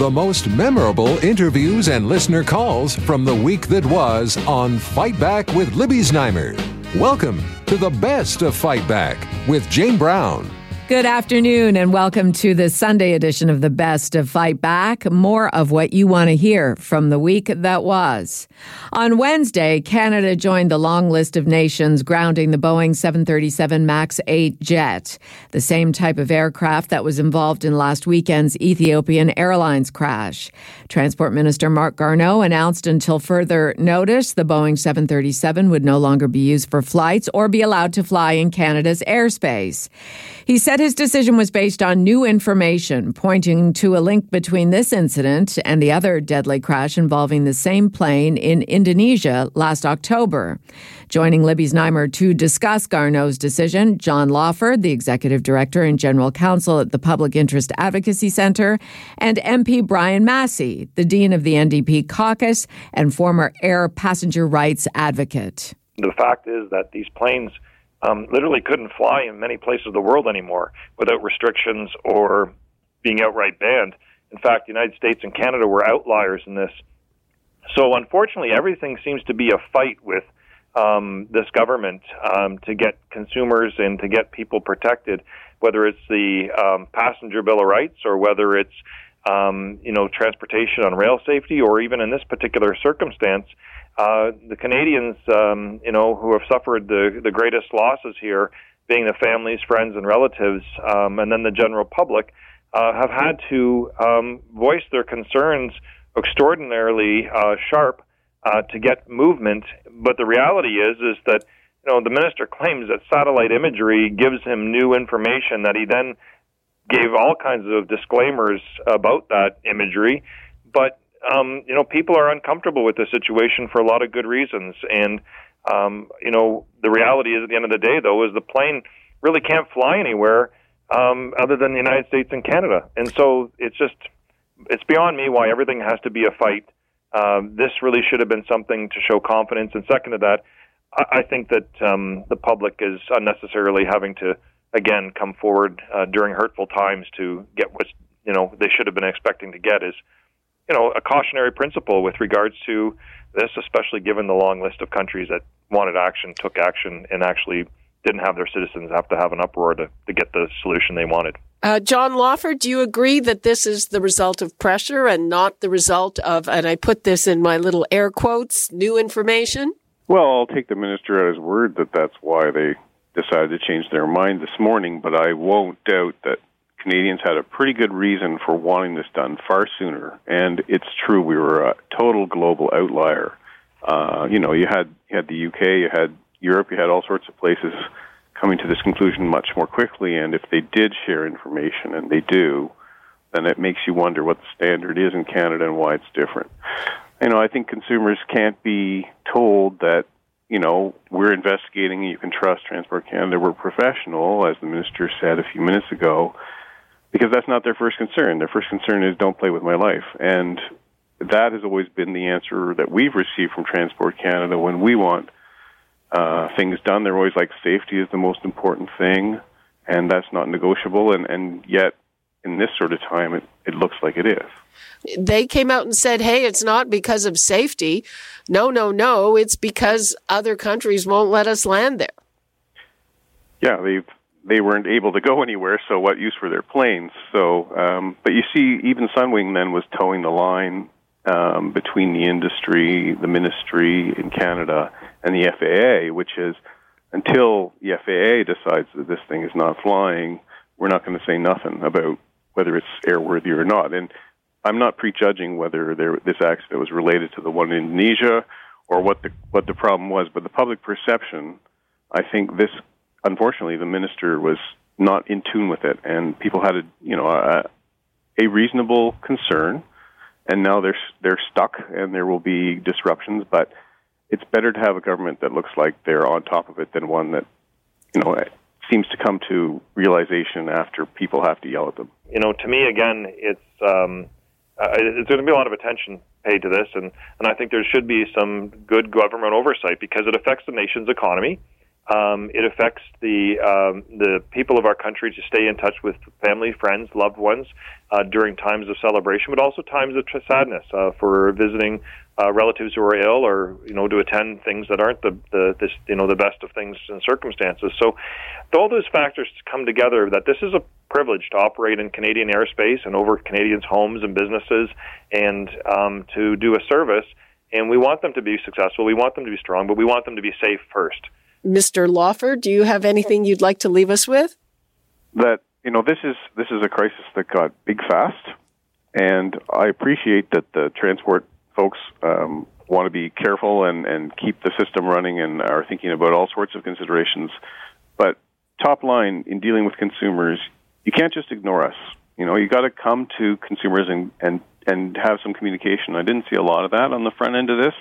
The most memorable interviews and listener calls from the week that was on Fight Back with Libby Znaimer. Welcome to the best of Fight Back with Jane Brown. Good afternoon, and welcome to the Sunday edition of the Best of Fight Back. More of what you want to hear from the week that was. On Wednesday, Canada joined the long list of nations grounding the Boeing 737 MAX 8 jet, the same type of aircraft that was involved in last weekend's Ethiopian Airlines crash. Transport Minister Marc Garneau announced until further notice the Boeing 737 would no longer be used for flights or be allowed to fly in Canada's airspace. He said his decision was based on new information pointing to a link between this incident and the other deadly crash involving the same plane in Indonesia last October. Joining Libby's Znaimer to discuss Garneau's decision, John Lawford, the executive director and general counsel at the Public Interest Advocacy Center, and MP Brian Masse, the dean of the NDP caucus and former air passenger rights advocate. The fact is that these planes um, literally couldn't fly in many places of the world anymore without restrictions or being outright banned. In fact, the United States and Canada were outliers in this. So, unfortunately, everything seems to be a fight with um, this government um, to get consumers and to get people protected, whether it's the um, passenger bill of rights or whether it's um, you know transportation on rail safety, or even in this particular circumstance, uh, the Canadians, um, you know, who have suffered the the greatest losses here, being the families, friends, and relatives, um, and then the general public, uh, have had to um, voice their concerns extraordinarily uh, sharp uh, to get movement. But the reality is, is that you know the minister claims that satellite imagery gives him new information that he then gave all kinds of disclaimers about that imagery, but um, you know, people are uncomfortable with the situation for a lot of good reasons. And, um, you know, the reality is at the end of the day, though, is the plane really can't fly anywhere um, other than the United States and Canada. And so it's just, it's beyond me why everything has to be a fight. Um, this really should have been something to show confidence. And second to that, I, I think that um, the public is unnecessarily having to, again, come forward uh, during hurtful times to get what, you know, they should have been expecting to get is you know, a cautionary principle with regards to this, especially given the long list of countries that wanted action, took action, and actually didn't have their citizens have to have an uproar to, to get the solution they wanted. Uh, John Lawford, do you agree that this is the result of pressure and not the result of, and I put this in my little air quotes, new information? Well, I'll take the minister at his word that that's why they decided to change their mind this morning, but I won't doubt that Canadians had a pretty good reason for wanting this done far sooner. And it's true, we were a total global outlier. Uh, you know, you had you had the UK, you had Europe, you had all sorts of places coming to this conclusion much more quickly. And if they did share information, and they do, then it makes you wonder what the standard is in Canada and why it's different. You know, I think consumers can't be told that you know, we're investigating. You can trust Transport Canada. We're professional, as the minister said a few minutes ago because that's not their first concern. Their first concern is don't play with my life. And that has always been the answer that we've received from Transport Canada when we want uh, things done. They're always like safety is the most important thing, and that's not negotiable. And, and yet, in this sort of time, it, it looks like it is. They came out and said, hey, it's not because of safety. No, no, no. It's because other countries won't let us land there. Yeah, they've they weren't able to go anywhere, so what use were their planes? So, um, but you see, even Sunwing then was toeing the line um, between the industry, the ministry in Canada, and the FAA, which is until the FAA decides that this thing is not flying, we're not going to say nothing about whether it's airworthy or not. And I'm not prejudging whether there, this accident was related to the one in Indonesia or what the what the problem was, but the public perception, I think this unfortunately, the minister was not in tune with it, and people had a you know a, a reasonable concern, and now they're they're stuck, and there will be disruptions. But it's better to have a government that looks like they're on top of it than one that you know seems to come to realization after people have to yell at them. You know, to me, again, it's um, uh, it's going to be a lot of attention paid to this, and and I think there should be some good government oversight because it affects the nation's economy Um, it affects the um, the people of our country to stay in touch with family, friends, loved ones uh, during times of celebration, but also times of sadness uh, for visiting uh, relatives who are ill, or you know, to attend things that aren't the the this, you know the best of things and circumstances. So, all those factors come together that this is a privilege to operate in Canadian airspace and over Canadians' homes and businesses, and um, to do a service. And we want them to be successful. We want them to be strong, but we want them to be safe first. Mr. Lawford, do you have anything you'd like to leave us with? That you know, this is this is a crisis that got big fast, and I appreciate that the transport folks um, want to be careful and and keep the system running and are thinking about all sorts of considerations. But top line in dealing with consumers, you can't just ignore us. You know, you got to come to consumers and and and have some communication. I didn't see a lot of that on the front end of this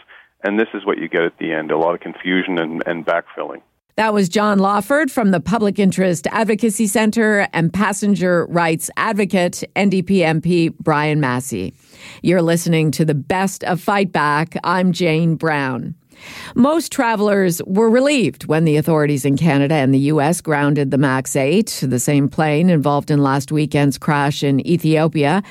and this is what you get at the end a lot of confusion and, and backfilling. That was John Lawford from the Public Interest Advocacy Center and passenger rights advocate, NDP MP Brian Masse. You're listening to the best of Fight Back. I'm Jane Brown. Most travelers were relieved when the authorities in Canada and the U.S. grounded the MAX 8, the same plane involved in last weekend's crash in Ethiopia.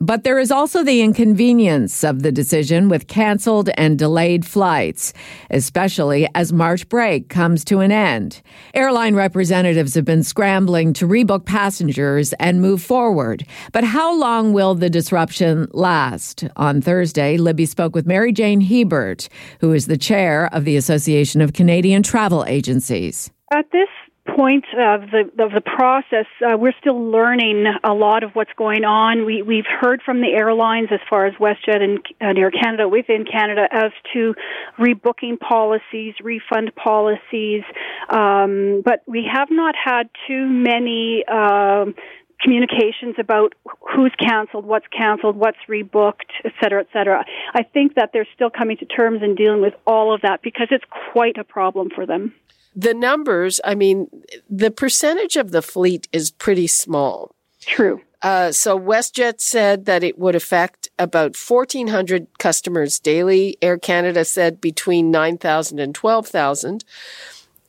But there is also the inconvenience of the decision with canceled and delayed flights, especially as March break comes to an end. Airline representatives have been scrambling to rebook passengers and move forward. But how long will the disruption last? On Thursday, Libby spoke with Mary Jane Hebert, who is the chair chair of the Association of Canadian Travel Agencies. At this point of the of the process, uh, we're still learning a lot of what's going on. We we've heard from the airlines as far as WestJet and, and Air Canada within Canada as to rebooking policies, refund policies, um, but we have not had too many. Uh, communications about who's canceled, what's canceled, what's rebooked, et cetera, et cetera. I think that they're still coming to terms and dealing with all of that because it's quite a problem for them. The numbers, I mean, the percentage of the fleet is pretty small. True. Uh, so WestJet said that it would affect about 1,400 customers daily. Air Canada said between 9,000 and 12,000.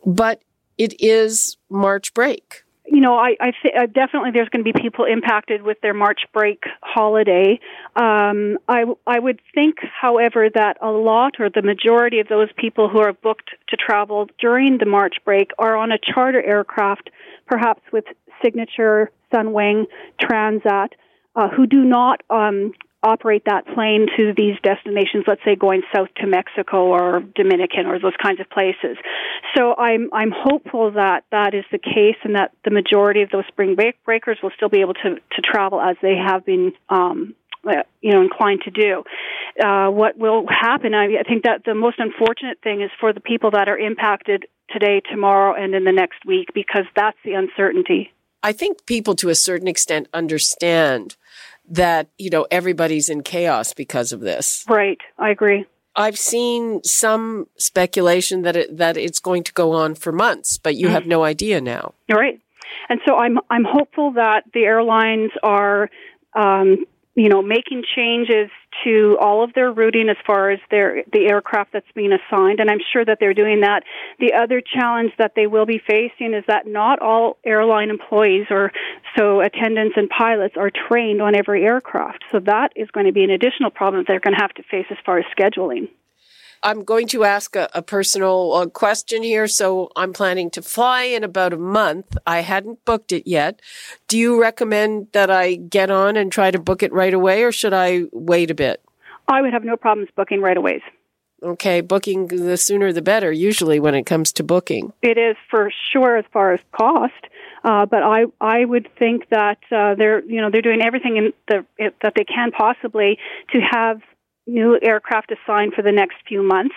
But it is March break you know, I, I th- definitely there's going to be people impacted with their March break holiday. Um, I, I would think, however, that a lot or the majority of those people who are booked to travel during the March break are on a charter aircraft, perhaps with Signature, Sunwing, Transat, uh, who do not um, operate that plane to these destinations, let's say going south to Mexico or Dominican or those kinds of places. So I'm I'm hopeful that that is the case and that the majority of those spring break breakers will still be able to to travel as they have been um, uh, you know inclined to do. Uh, what will happen? I, I think that the most unfortunate thing is for the people that are impacted today, tomorrow, and in the next week because that's the uncertainty. I think people to a certain extent understand that, you know, everybody's in chaos because of this. Right. I agree. I've seen some speculation that it, that it's going to go on for months, but you mm have no idea now. Right. And so I'm I'm hopeful that the airlines are um, you know, making changes to all of their routing as far as their the aircraft that's being assigned, and I'm sure that they're doing that. The other challenge that they will be facing is that not all airline employees or so attendants and pilots are trained on every aircraft. So that is going to be an additional problem that they're going to have to face as far as scheduling. I'm going to ask a, a personal uh, question here. So I'm planning to fly in about a month. I hadn't booked it yet. Do you recommend that I get on and try to book it right away or should I wait a bit? I would have no problems booking right away. Okay, booking the sooner the better, usually when it comes to booking. It is for sure as far as cost. Uh, but I I would think that uh, they're you know they're doing everything in the, that they can possibly to have new aircraft assigned for the next few months.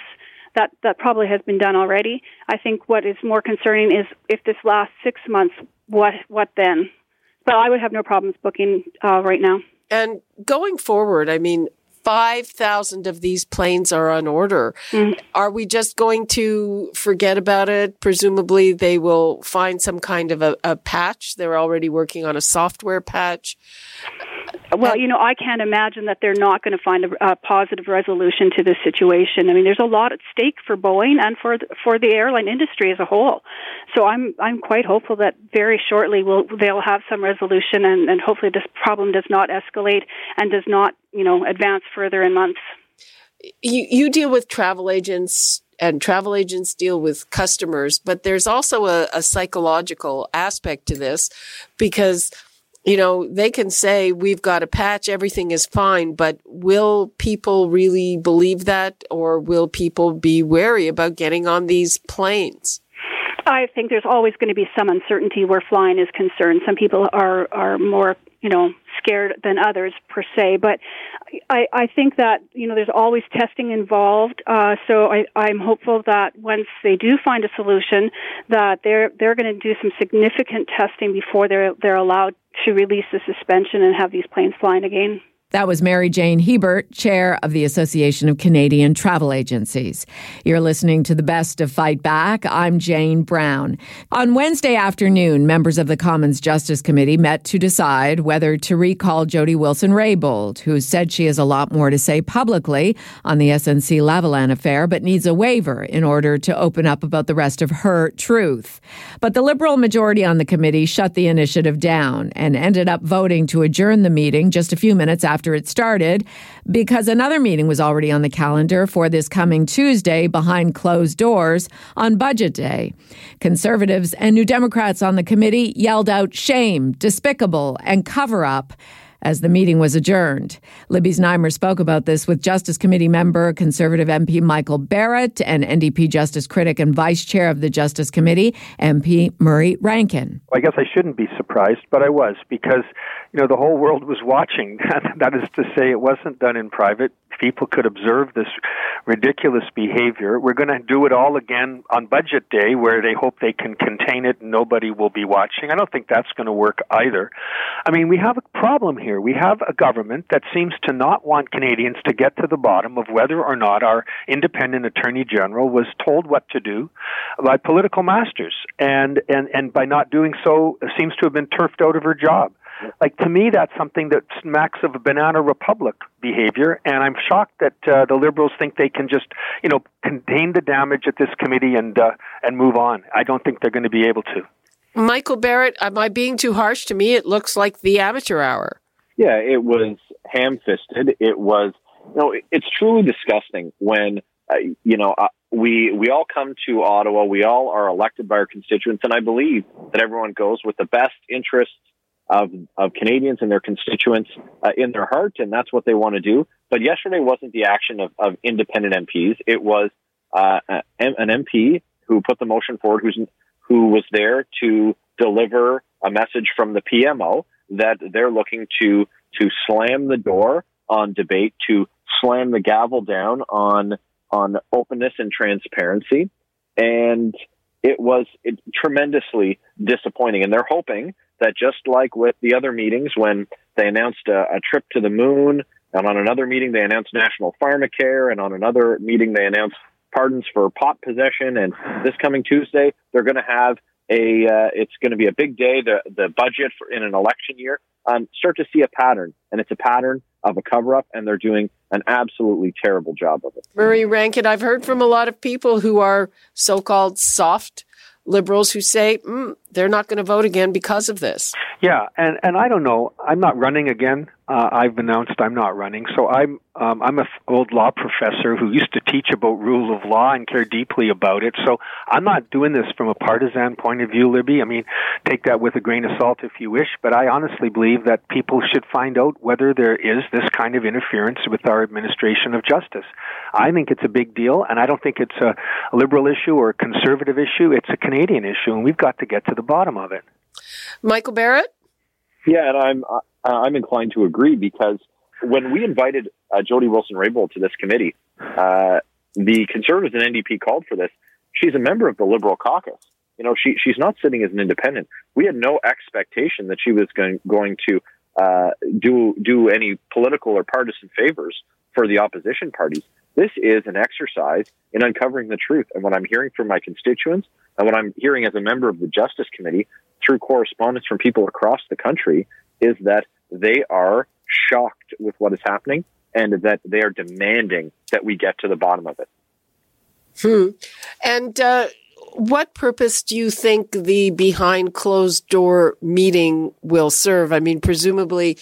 That that probably has been done already. I think what is more concerning is if this lasts six months, what what then? But I would have no problems booking uh, right now. And going forward, I mean, 5,000 of these planes are on order. Mm. Are we just going to forget about it? Presumably, they will find some kind of a, a, patch. They're already working on a software patch. Well, you know, I can't imagine that they're not going to find a, a positive resolution to this situation. I mean, there's a lot at stake for Boeing and for the, for the airline industry as a whole. So I'm I'm quite hopeful that very shortly we'll they'll have some resolution, and, and hopefully this problem does not escalate and does not you know advance further in months. You you deal with travel agents and travel agents deal with customers, but there's also a, a psychological aspect to this because you know, they can say we've got a patch, everything is fine, but will people really believe that or will people be wary about getting on these planes? I think there's always going to be some uncertainty where flying is concerned. Some people are are more, you know, scared than others per se. But I, I think that you know there's always testing involved. Uh, so I, I'm hopeful that once they do find a solution, that they're they're going to do some significant testing before they're they're allowed to release the suspension and have these planes flying again. That was Mary Jane Hebert, chair of the Association of Canadian Travel Agencies. You're listening to the best of Fight Back. I'm Jane Brown. On Wednesday afternoon, members of the Commons Justice Committee met to decide whether to recall Jody Wilson Raybould, who said she has a lot more to say publicly on the SNC Lavalin affair, but needs a waiver in order to open up about the rest of her truth. But the Liberal majority on the committee shut the initiative down and ended up voting to adjourn the meeting just a few minutes after after it started because another meeting was already on the calendar for this coming Tuesday behind closed doors on Budget Day. Conservatives and New Democrats on the committee yelled out shame, despicable, and cover up as the meeting was adjourned. Libby Znaimer spoke about this with Justice Committee member, Conservative MP Michael Barrett, and NDP Justice critic and Vice Chair of the Justice Committee, MP Murray Rankin. I guess I shouldn't be surprised, but I was because, you know, the whole world was watching. that is to say, it wasn't done in private people could observe this ridiculous behavior. We're going to do it all again on budget day where they hope they can contain it and nobody will be watching. I don't think that's going to work either. I mean, we have a problem here. We have a government that seems to not want Canadians to get to the bottom of whether or not our independent attorney general was told what to do by political masters and and and by not doing so seems to have been turfed out of her job. Like to me, that's something that smacks of a banana republic behavior, and I'm shocked that uh, the Liberals think they can just, you know, contain the damage at this committee and uh, and move on. I don't think they're going to be able to. Michael Barrett, am I being too harsh? To me, it looks like the amateur hour. Yeah, it was ham-fisted. It was, you know, it's truly disgusting when, uh, you know, uh, we we all come to Ottawa. We all are elected by our constituents, and I believe that everyone goes with the best interests of, of Canadians and their constituents uh, in their heart, and that's what they want to do. But yesterday wasn't the action of, of independent MPs. It was uh, an MP who put the motion forward, who's, who was there to deliver a message from the PMO that they're looking to to slam the door on debate, to slam the gavel down on on openness and transparency, and it was it, tremendously disappointing. And they're hoping that just like with the other meetings, when they announced a, a trip to the moon, and on another meeting they announced national pharmacare, and on another meeting they announced pardons for pot possession, and this coming Tuesday they're going to have a uh, it's going to be a big day the the budget for, in an election year. Um, start to see a pattern and it's a pattern of a cover up and they're doing an absolutely terrible job of it. Murray rankin i've heard from a lot of people who are so-called soft liberals who say mm, they're not going to vote again because of this. Yeah, and and I don't know. I'm not running again. Uh, I've announced I'm not running. So I'm um, I'm a f- old law professor who used to teach about rule of law and care deeply about it. So I'm not doing this from a partisan point of view, Libby. I mean, take that with a grain of salt if you wish. But I honestly believe that people should find out whether there is this kind of interference with our administration of justice. I think it's a big deal, and I don't think it's a, liberal issue or a conservative issue. It's a Canadian issue, and we've got to get to the bottom of it. Michael Barrett? Yeah, and I'm uh, I'm inclined to agree because when we invited uh, Jody Wilson Raybould to this committee, uh, the Conservatives and NDP called for this. She's a member of the Liberal caucus. You know, she she's not sitting as an independent. We had no expectation that she was going going to uh, do do any political or partisan favors for the opposition parties. This is an exercise in uncovering the truth. And what I'm hearing from my constituents and what I'm hearing as a member of the Justice Committee through correspondence from people across the country is that they are shocked with what is happening and that they are demanding that we get to the bottom of it. Hmm. And uh, what purpose do you think the behind closed door meeting will serve? I mean, presumably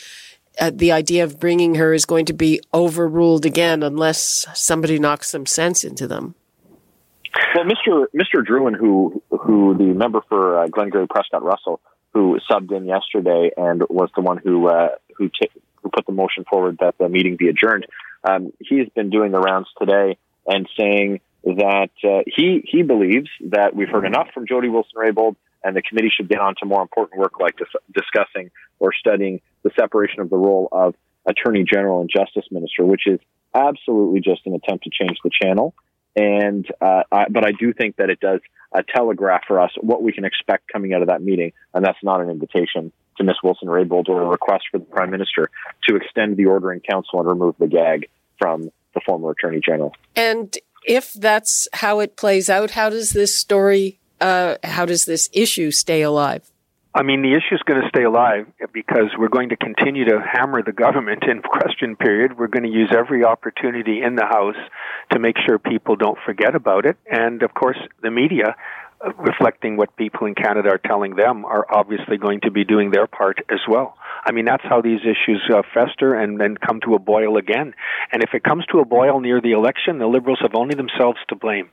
uh, the idea of bringing her is going to be overruled again unless somebody knocks some sense into them. Well, Mr. Mr. Drouin, who who the member for uh, Glengarry Prescott Russell, who subbed in yesterday and was the one who uh, who t- who put the motion forward that the meeting be adjourned. Um, he's been doing the rounds today and saying that uh, he he believes that we've heard enough from Jody Wilson-Raybould and the committee should get on to more important work like dis- discussing or studying the separation of the role of Attorney General and Justice Minister, which is absolutely just an attempt to change the channel. And uh, I, but I do think that it does a telegraph for us what we can expect coming out of that meeting, and that's not an invitation to Miss Wilson-Raybould or a request for the Prime Minister to extend the order in council and remove the gag from the former Attorney General. And if that's how it plays out, how does this story, uh, how does this issue stay alive? I mean, the issue is going to stay alive because we're going to continue to hammer the government in question period. We're going to use every opportunity in the House to make sure people don't forget about it. And of course, the media, reflecting what people in Canada are telling them, are obviously going to be doing their part as well. I mean, that's how these issues uh, fester and then come to a boil again. And if it comes to a boil near the election, the Liberals have only themselves to blame.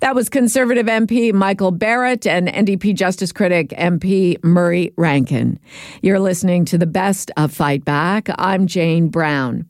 That was Conservative MP Michael Barrett and NDP Justice Critic MP Murray Rankin. You're listening to the best of Fight Back. I'm Jane Brown.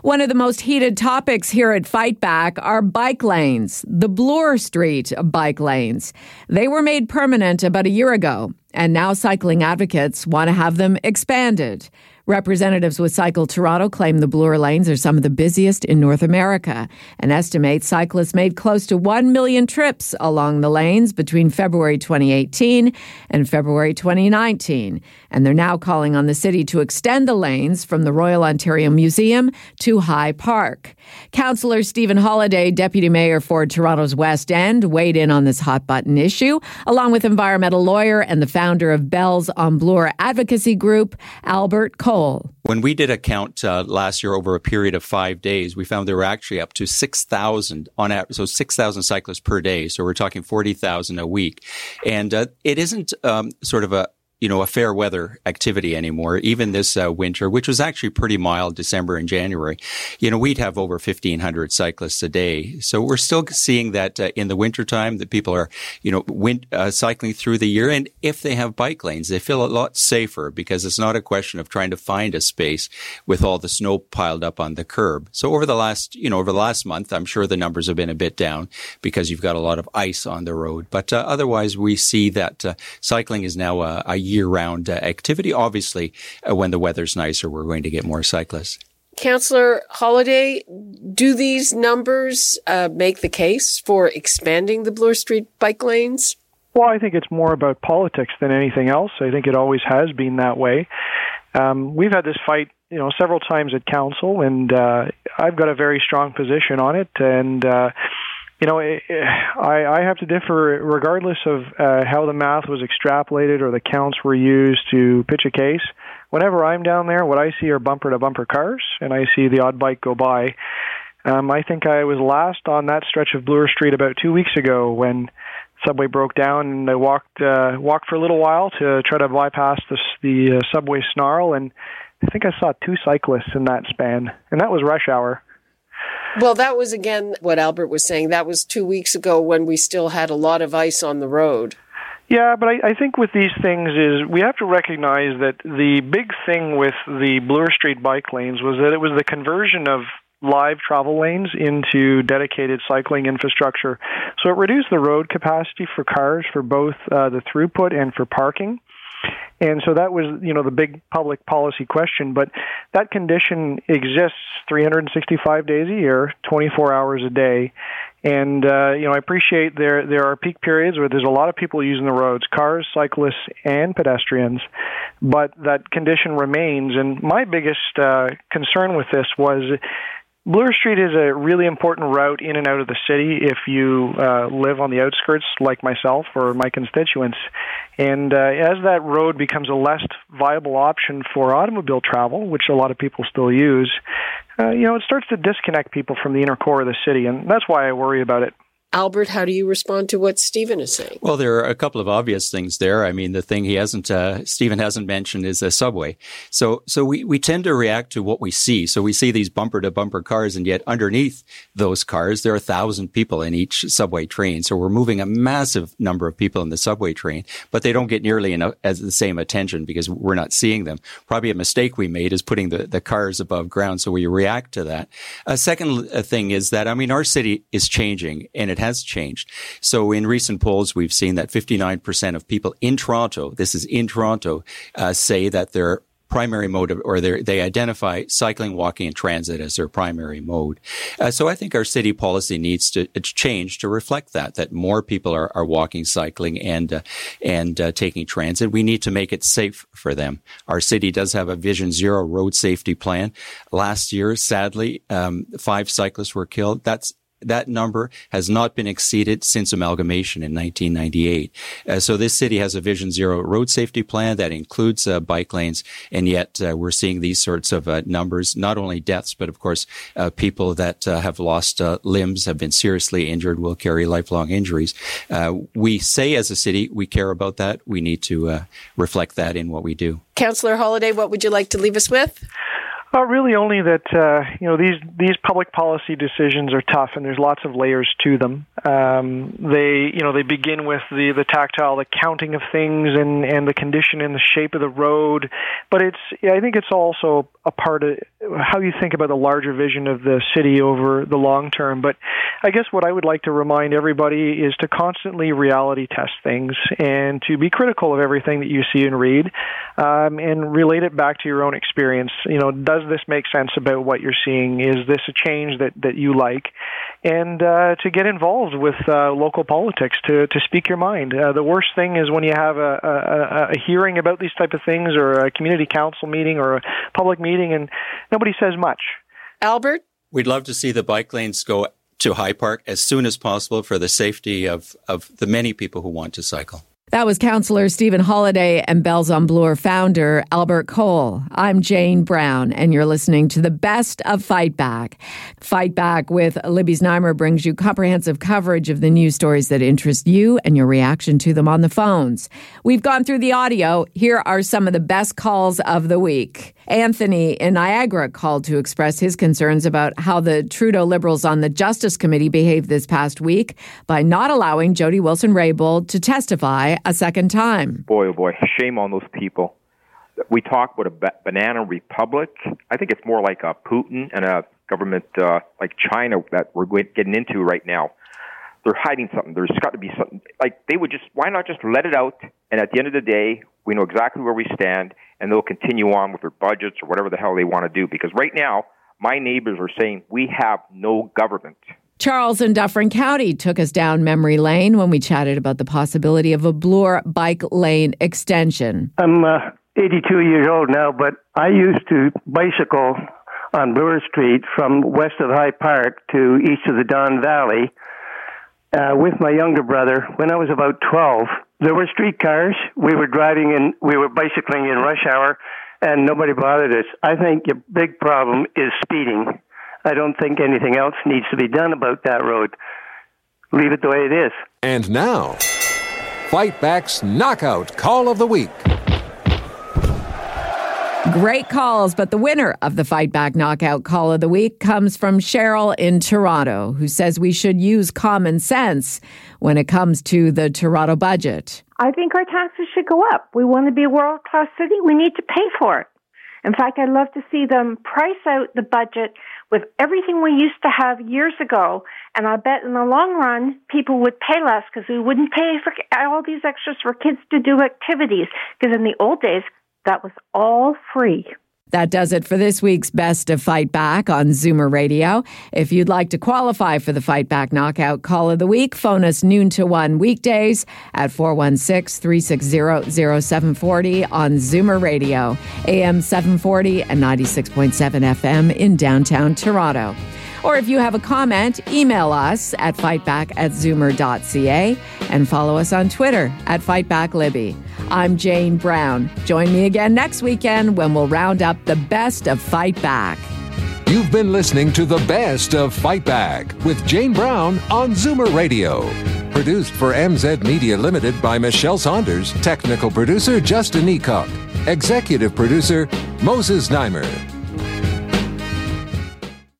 One of the most heated topics here at Fight Back are bike lanes, the Bloor Street bike lanes. They were made permanent about a year ago, and now cycling advocates want to have them expanded. Representatives with Cycle Toronto claim the Bloor lanes are some of the busiest in North America and estimate cyclists made close to 1 million trips along the lanes between February 2018 and February 2019. And they're now calling on the city to extend the lanes from the Royal Ontario Museum to High Park. Councillor Stephen Holyday, Deputy Mayor for Toronto's West End, weighed in on this hot button issue, along with environmental lawyer and the founder of Bells on Bloor Advocacy Group, Albert Koehl. When we did a count uh, last year over a period of five days, we found there were actually up to 6,000 on average, so 6,000 cyclists per day. So we're talking 40,000 a week. And uh, it isn't um, sort of a, you know, a fair weather activity anymore. Even this uh, winter, which was actually pretty mild, December and January, you know, we'd have over 1,500 cyclists a day. So we're still seeing that uh, in the wintertime that people are, you know, win- uh, cycling through the year. And if they have bike lanes, they feel a lot safer because it's not a question of trying to find a space with all the snow piled up on the curb. So over the last, you know, over the last month, I'm sure the numbers have been a bit down because you've got a lot of ice on the road. But uh, otherwise, we see that uh, cycling is now a, a year round uh, activity. Obviously, uh, when the weather's nicer, we're going to get more cyclists. Councillor Holyday, do these numbers uh, make the case for expanding the Bloor Street bike lanes? Well, I think it's more about politics than anything else. I think it always has been that way. Um, we've had this fight, you know, several times at council, and uh, I've got a very strong position on it. And uh, you know, I, I have to differ regardless of uh, how the math was extrapolated or the counts were used to pitch a case. Whenever I'm down there, what I see are bumper to bumper cars, and I see the odd bike go by. Um, I think I was last on that stretch of Bloor Street about two weeks ago when subway broke down, and I walked uh, walked for a little while to try to bypass the, the uh, subway snarl, and I think I saw two cyclists in that span, and that was rush hour. Well, that was again what Albert was saying. That was two weeks ago when we still had a lot of ice on the road. Yeah, but I, I think with these things is we have to recognize that the big thing with the Bloor Street bike lanes was that it was the conversion of live travel lanes into dedicated cycling infrastructure. So it reduced the road capacity for cars for both uh, the throughput and for parking. And so that was, you know, the big public policy question. But that condition exists 365 days a year, 24 hours a day. And uh, you know, I appreciate there there are peak periods where there's a lot of people using the roads, cars, cyclists, and pedestrians. But that condition remains. And my biggest uh, concern with this was Bloor Street is a really important route in and out of the city if you uh, live on the outskirts, like myself or my constituents. And uh, as that road becomes a less viable option for automobile travel, which a lot of people still use, uh, you know, it starts to disconnect people from the inner core of the city, and that's why I worry about it. Albert, how do you respond to what Stephen is saying? Well, there are a couple of obvious things there. I mean, the thing he hasn't, uh, Stephen hasn't mentioned is a subway. So, so we, we tend to react to what we see. So we see these bumper to bumper cars, and yet underneath those cars, there are a thousand people in each subway train. So we're moving a massive number of people in the subway train, but they don't get nearly enough as the same attention because we're not seeing them. Probably a mistake we made is putting the, the cars above ground. So we react to that. A second uh, thing is that, I mean, our city is changing and it has changed. So in recent polls, we've seen that 59% of people in Toronto, this is in Toronto, uh, say that their primary mode of, or they identify cycling, walking, and transit as their primary mode. Uh, so I think our city policy needs to change to reflect that, that more people are, are walking, cycling, and, uh, and uh, taking transit. We need to make it safe for them. Our city does have a Vision Zero road safety plan. Last year, sadly, um, five cyclists were killed. That's that number has not been exceeded since amalgamation in 1998. Uh, so this city has a Vision Zero road safety plan that includes uh, bike lanes, and yet uh, we're seeing these sorts of uh, numbers, not only deaths, but of course, uh, people that uh, have lost limbs, have been seriously injured, will carry lifelong injuries. we say as a city, we care about that. We need to reflect that in what we do. Councillor Holyday, what would you like to leave us with? Uh, really, only that uh, you know these these public policy decisions are tough, and there's lots of layers to them. Um, they you know they begin with the the tactile, the counting of things, and and the condition and the shape of the road. But it's I think it's also a part of how you think about the larger vision of the city over the long term. But I guess what I would like to remind everybody is to constantly reality test things and to be critical of everything that you see and read, um, and relate it back to your own experience. You know, does this make sense about what you're seeing? Is this a change that that you like? And uh, to get involved with uh, local politics, to to speak your mind. Uh, the worst thing is when you have a, a, a hearing about these type of things, or a community council meeting, or a public meeting meeting, and nobody says much. Albert? We'd love to see the bike lanes go to High Park as soon as possible for the safety of, of the many people who want to cycle. That was counselor Stephen Holyday and Bells on Bloor founder Albert Koehl. I'm Jane Brown, and you're listening to the best of Fight Back. Fight Back with Libby Znaimer brings you comprehensive coverage of the news stories that interest you and your reaction to them on the phones. We've gone through the audio. Here are some of the best calls of the week. Anthony in Niagara called to express his concerns about how the Trudeau Liberals on the Justice Committee behaved this past week by not allowing Jody Wilson Raybould to testify a second time. Boy, oh boy, shame on those people. We talk about a ba- banana republic. I think it's more like a Putin and a government uh, like China that we're getting into right now. They're hiding something. There's got to be something. Like they would just, why not just let it out? And at the end of the day, we know exactly where we stand, and they'll continue on with their budgets or whatever the hell they want to do. Because right now, my neighbors are saying we have no government. Charles in Dufferin County took us down memory lane when we chatted about the possibility of a Bloor bike lane extension. I'm uh, 82 years old now, but I used to bicycle on Bloor Street from west of High Park to east of the Don Valley uh, with my younger brother when I was about 12. There were streetcars. We were driving and we were bicycling in rush hour, and nobody bothered us. I think the big problem is speeding. I don't think anything else needs to be done about that road. Leave it the way it is. And now, Fight Back's Knockout Call of the Week. Great calls, but the winner of the Fight Back Knockout Call of the Week comes from Cheryl in Toronto, who says we should use common sense when it comes to the Toronto budget. I think our taxes should go up. We want to be a world class city. We need to pay for it. In fact, I'd love to see them price out the budget with everything we used to have years ago. And I bet in the long run, people would pay less because we wouldn't pay for all these extras for kids to do activities. Because in the old days, that was all free. That does it for this week's Best of Fight Back on Zoomer Radio. If you'd like to qualify for the Fight Back Knockout Call of the Week, phone us noon to 1 weekdays at 416 360 0740 on Zoomer Radio, AM 740 and 96.7 FM in downtown Toronto. Or if you have a comment, email us at fightback at zoomer.ca and follow us on Twitter at FightbackLibby. I'm Jane Brown. Join me again next weekend when we'll round up the best of Fight Back. You've been listening to the best of Fight Back with Jane Brown on Zoomer Radio. Produced for MZ Media Limited by Michelle Saunders, technical producer Justin Eacock, executive producer Moses Znaimer.